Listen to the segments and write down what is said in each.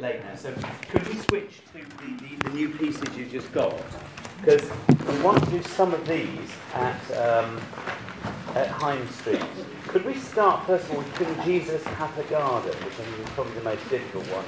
late now, so could we switch to the, the, the new pieces you just got? Because we want to do some of these at, um, at High Street. Could we start, first of all, with King Jesus Hath a Garden, which I think is probably the most difficult one.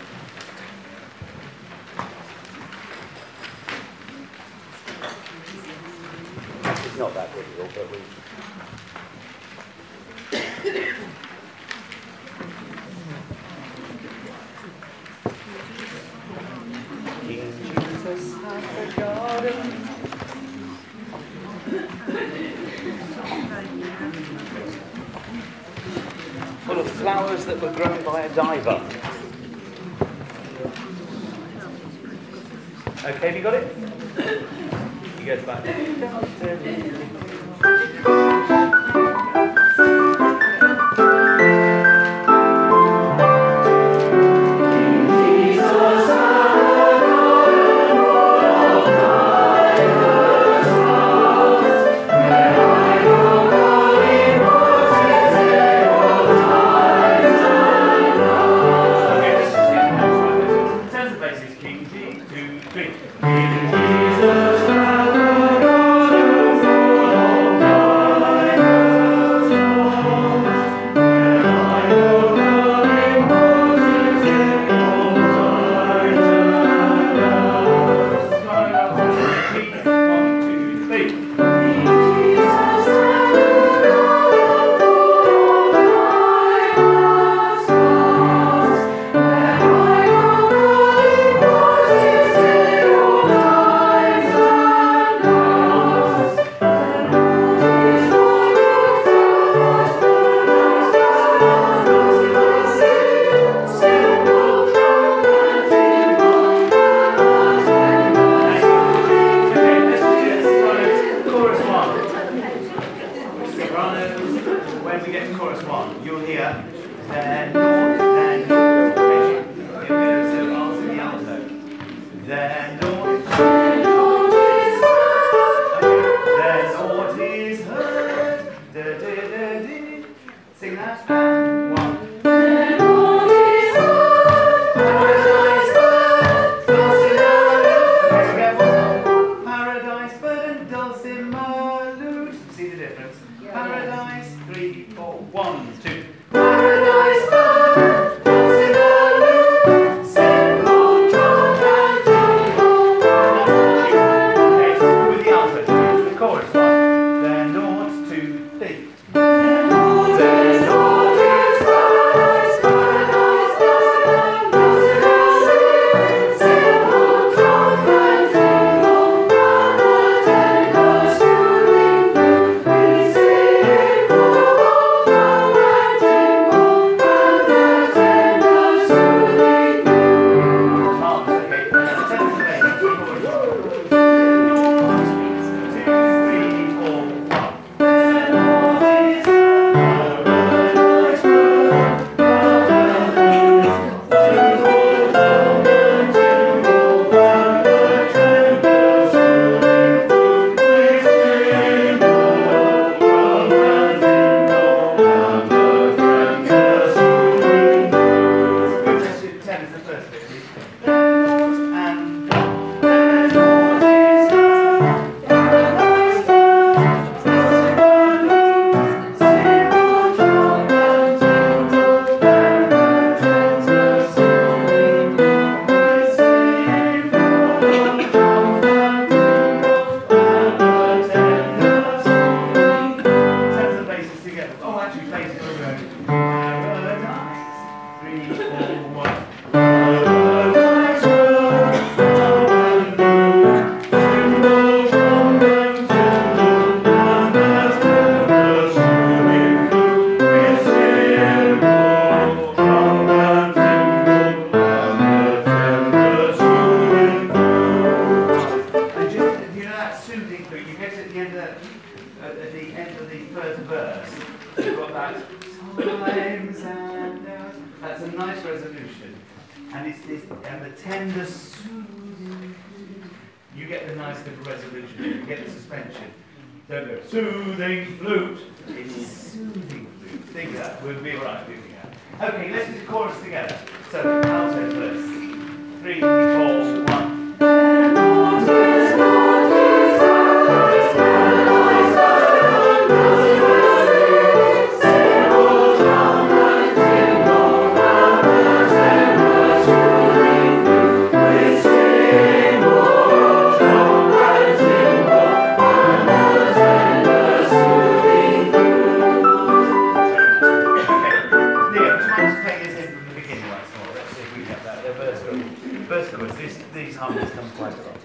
Let's playing this in from the beginning once more. Let's see if we have that. They're verse chords. Verse chords, these, these harmonies come quite a lot.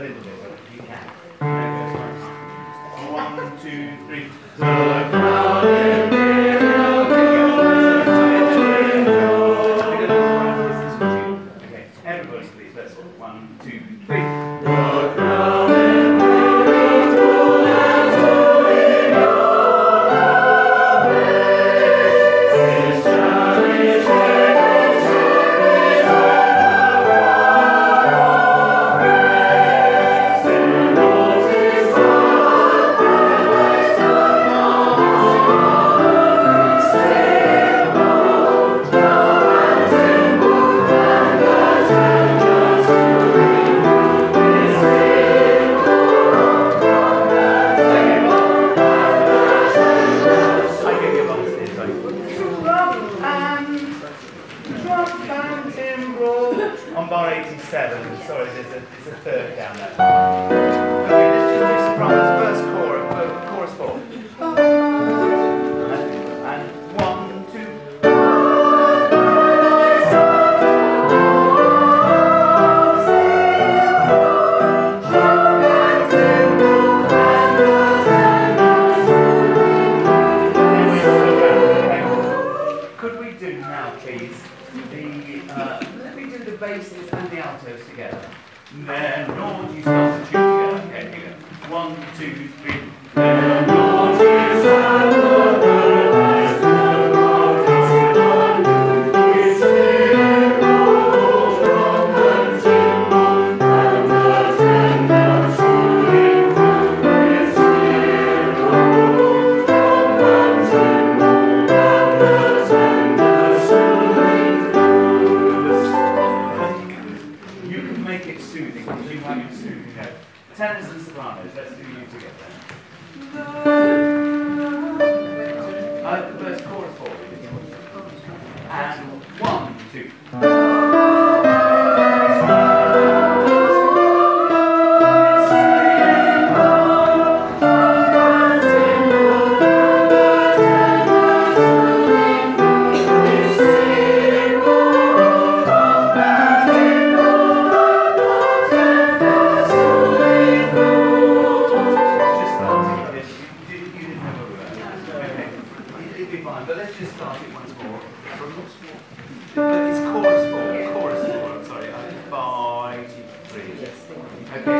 a little bit, you can. One, two, three. basses and the altos together. There, Lord, you start the tune together. Okay, here we go. One, two, three. There, Lord. Okay.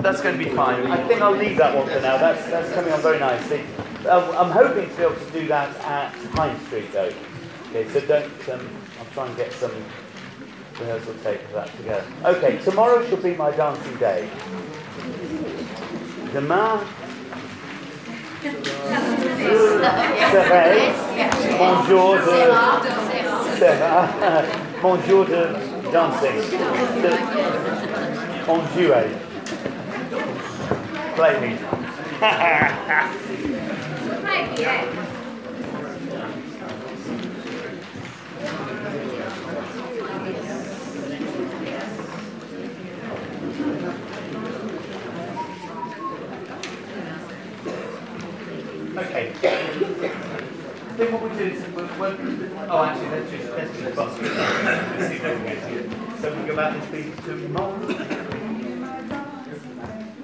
That's going to be fine. I think I'll leave that one for now. That's, that's coming on very nicely. Um, I'm hoping to be able to do that at High Street though. Okay, so don't, um, I'll try and get some rehearsal tape for that together. Okay, tomorrow shall be my dancing day. Demain serait mon jour de mon jour de dancing, de, en duet. Play me. Think what we do is, we'll, we'll, oh, actually, let's just let's just bust it. So we go back and speak to tomorrow.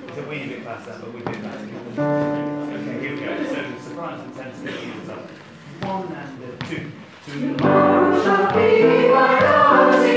It's a wee bit that, but we do that. Okay, here we go. So surprise intensity is up. One and a two. Tomorrow shall be my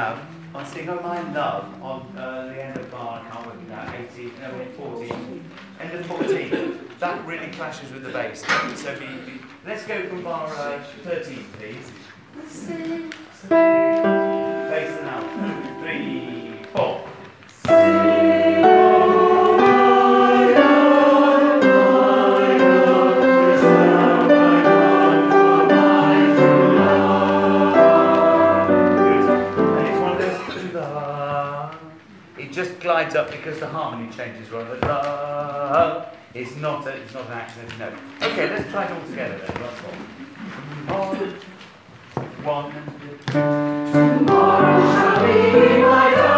have on sing, oh my love, on uh, the end of bar, I can't work it out, 18, no, wait, 14, end of 14. That really clashes with the bass. So be, be, let's go from bar uh, 13, please. Bass and out. Three, up because the harmony changes rather la. Uh, it's not a, it's not an accident note. Okay, let's try it all together then. One. One, Tomorrow shall be my dancing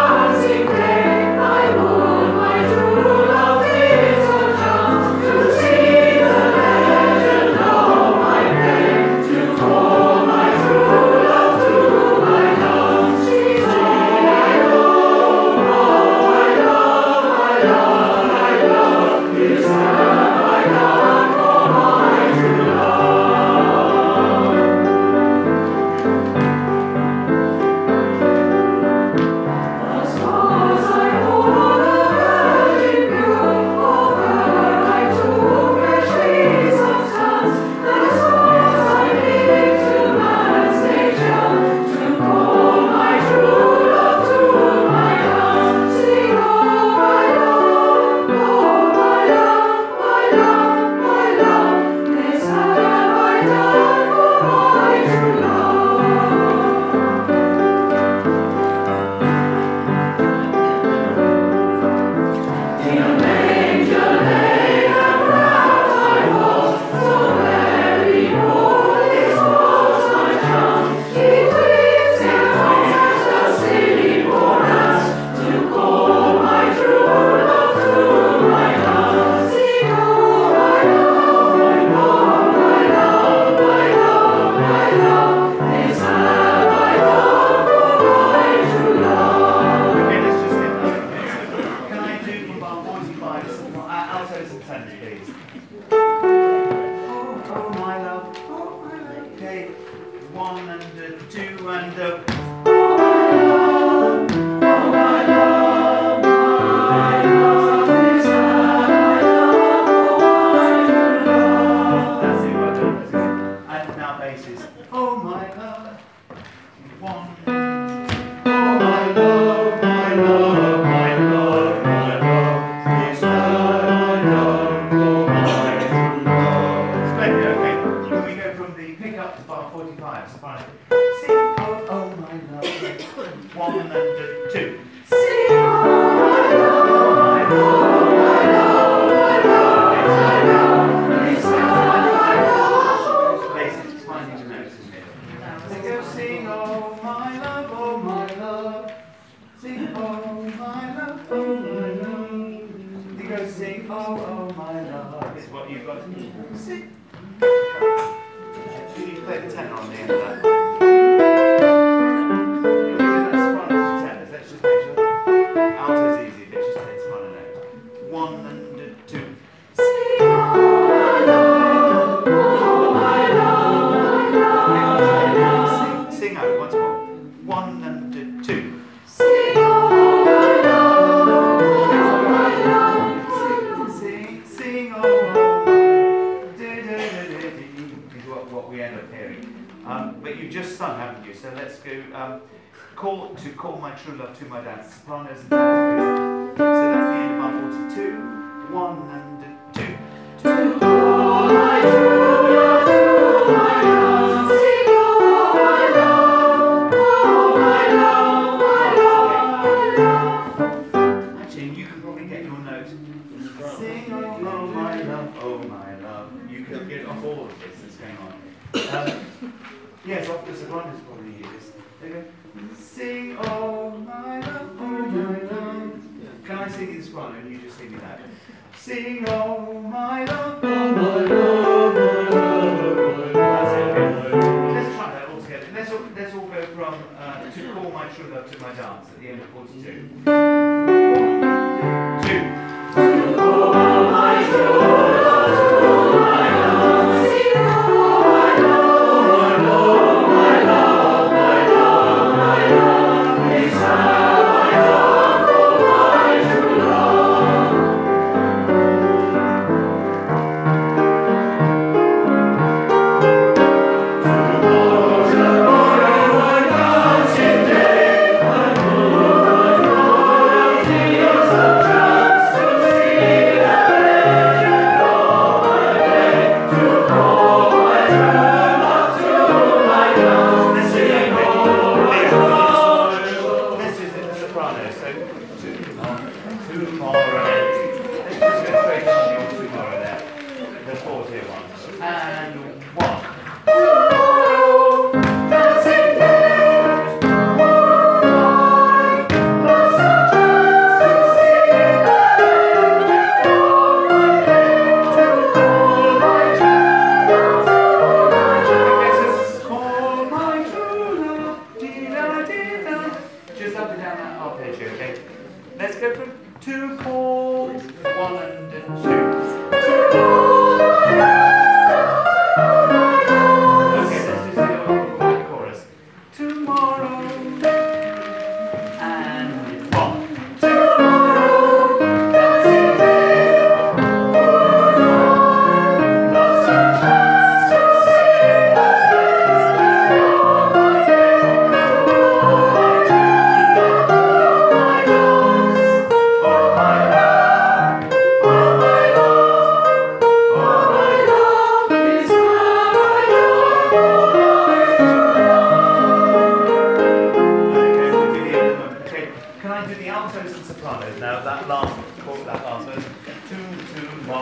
well. Two, two, one,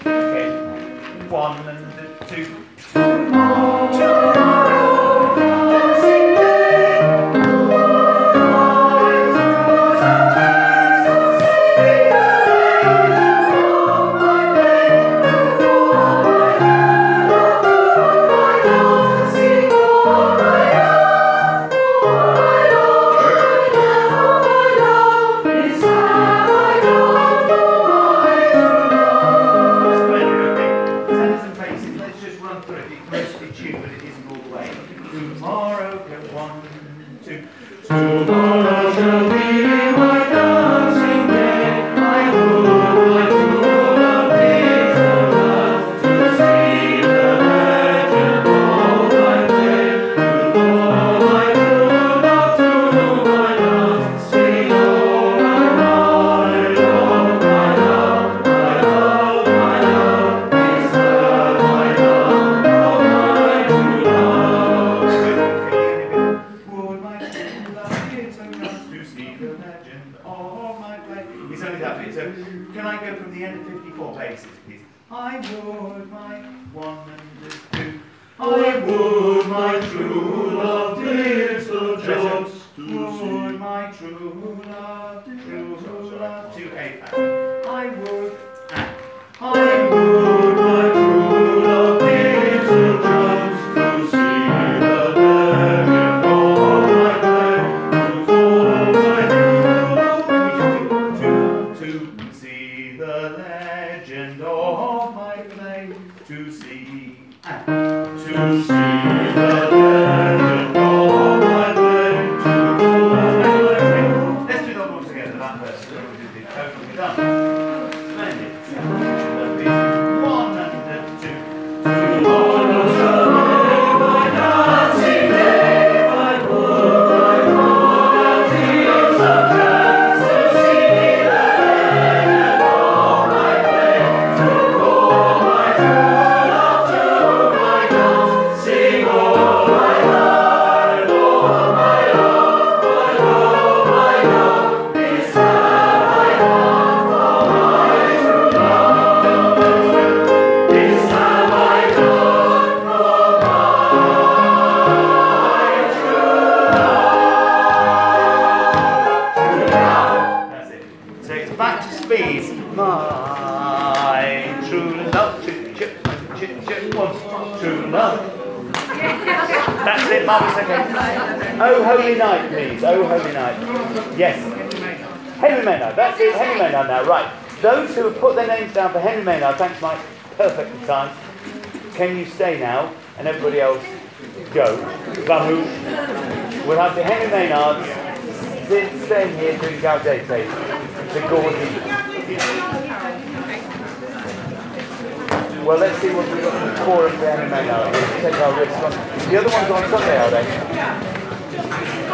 two, okay, one and two. I would my true to. My true love, chip, chip, chip, chip, one, true love. That's it, marvelous, okay. Oh, holy night, please. Oh, holy night. Yes. Henry Maynard, that's it, Henry Maynard now, right. Those who have put their names down for Henry Maynard, thanks Mike, perfectly timed. Can you stay now? And everybody else, go. Bahu. We'll have the Henry Maynards sit- staying here doing Gaudete, the Gaudy. Well, let's see what we've got for four of the Henry Maynard. Uh, we'll take our risks on. The other ones on Sunday, are they?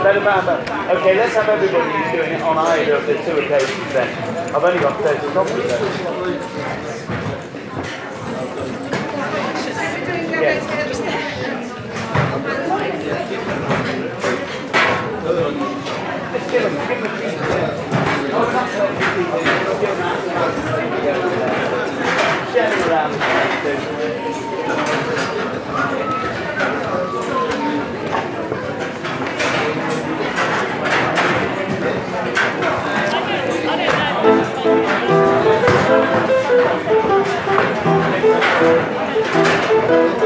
Them have Okay, let's have everybody who's doing it on either of the two occasions then. I've only got 30 copies though. Yes. Let's give them, give them a piece. Oh, that's what we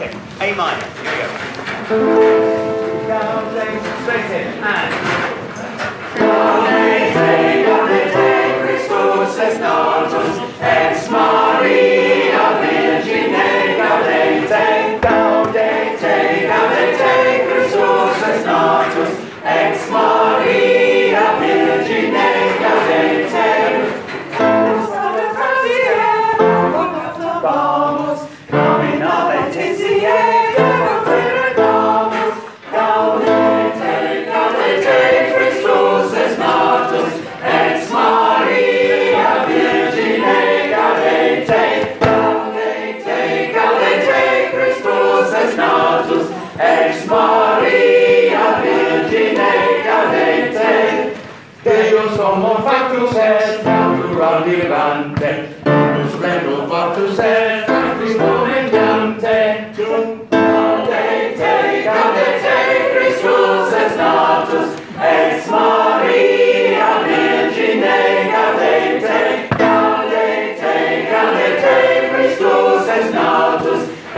Okay. A minor. Here we go. Down, James, straight in, and Vamos,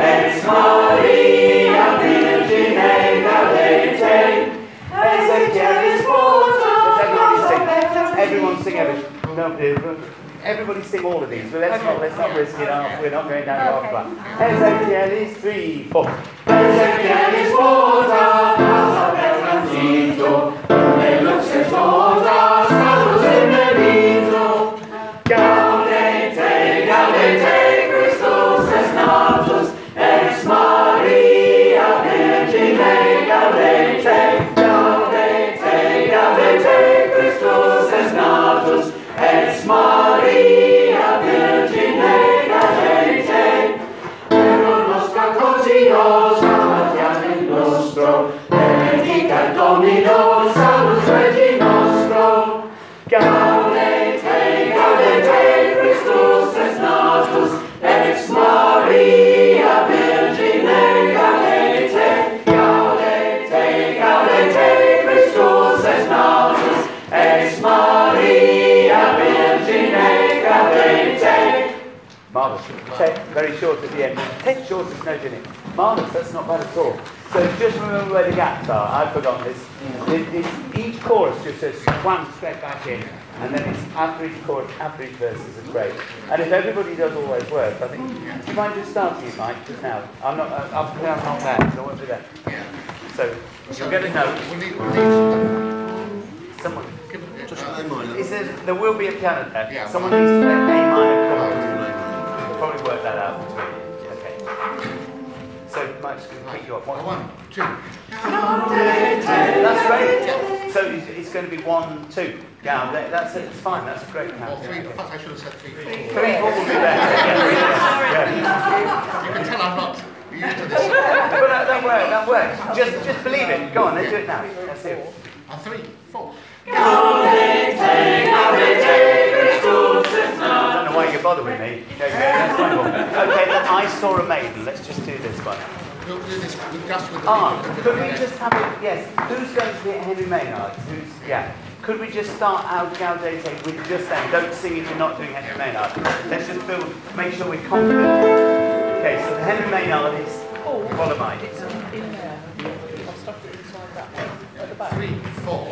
ex Maria Virgine gaudete, Ezechielis Let's everybody sing. Everyone sing everything. No, everybody sing all of these. But let's not let's not risk it off. We're not going down the wrong path. Ezechielis three, four. Ezechielis vota, casa Marvellous. Take very short at the end. Take short as no it. Marvellous, that's not bad at all. So just remember where the gaps are. I've forgotten this. It, it's, each chorus just says one step back in. And then it's after each chorus, after each verse is a break. And if everybody does all those words, I think, do you mind just starting it, Mike, just now? I'm not, uh, I'm, I'm not there, so I won't do that. So, you'll get a note. We need, we need, Someone, it, uh, is there, there will be a piano there. Yeah. Someone needs to play A minor chord. We'll probably work that out between you. Okay. So, Mike's going to pick you up. uh, one, two. That's great. So it's, it's going to be one, two. Yeah, that, that's it. It's fine. That's a great Or three, in fact, I should have said three. four. Three, four will be better. Yeah, yeah. You can tell I'm not used to this. But that, that works. That works. Just, just believe it. Go on. Let's do it now. Let's do it. A three, four. I don't know why you bother with me. Okay, that's fine. Okay, then I saw a maiden. Let's just do this one. We'll do this with just with the Ah, people. could we just have it? Yes. Who's going to be at Henry Maynard? Who's yeah? Could we just start out Gaudete with just them? Don't sing if you're not doing Henry Maynard. Let's just build, make sure we're confident. Okay, so the Henry Maynard is follow mine. Three, four.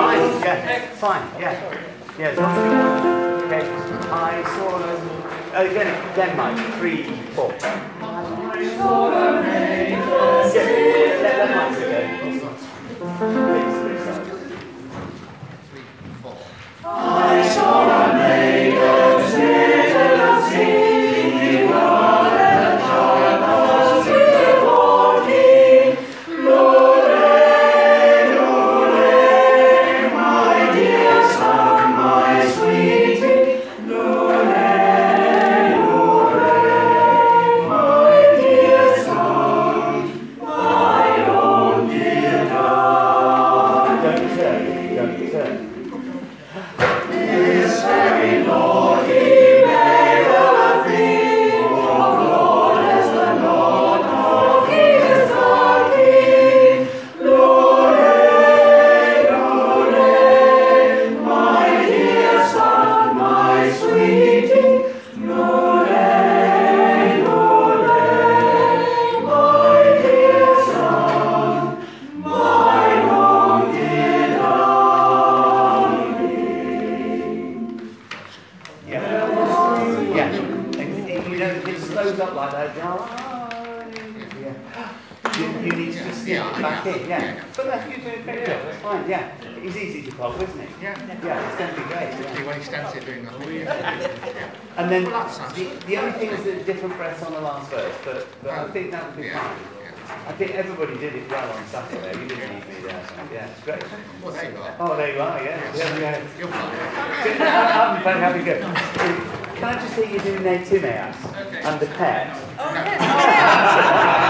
Fine, yeah, fine, yeah. Yeah, as long as we want. Okay, I saw them. Again, again, Mike. Three, four. Yeah, let, let yeah. That's, you're doing a great job, that's fine, yeah. It's easy to follow, isn't it? Yeah. Yeah, it's going to be great, yeah. when he stands here doing nothing. Oh, yeah. And then, Well, that sounds- the, the only thing is the different breaths on the last verse, but, but I oh, think that would be Yeah. fine. I think everybody did it well on Saturday, you didn't need me there, so, yeah, it's great. Well, there you are. Oh, there you are, yeah, yeah, yeah. You're fine. I'm very happy to go. Can I just see you do Ne Timeas and the pet? Unfortunately, we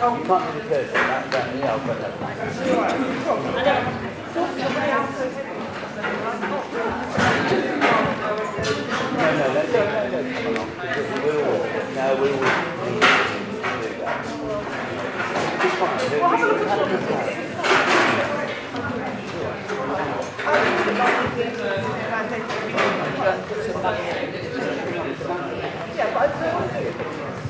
curse. That, that, yeah, I'll put that. No, no, no, no, no, no, come on. We'll, no, we will. do that. Be fine.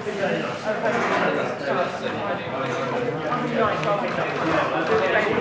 Thank you.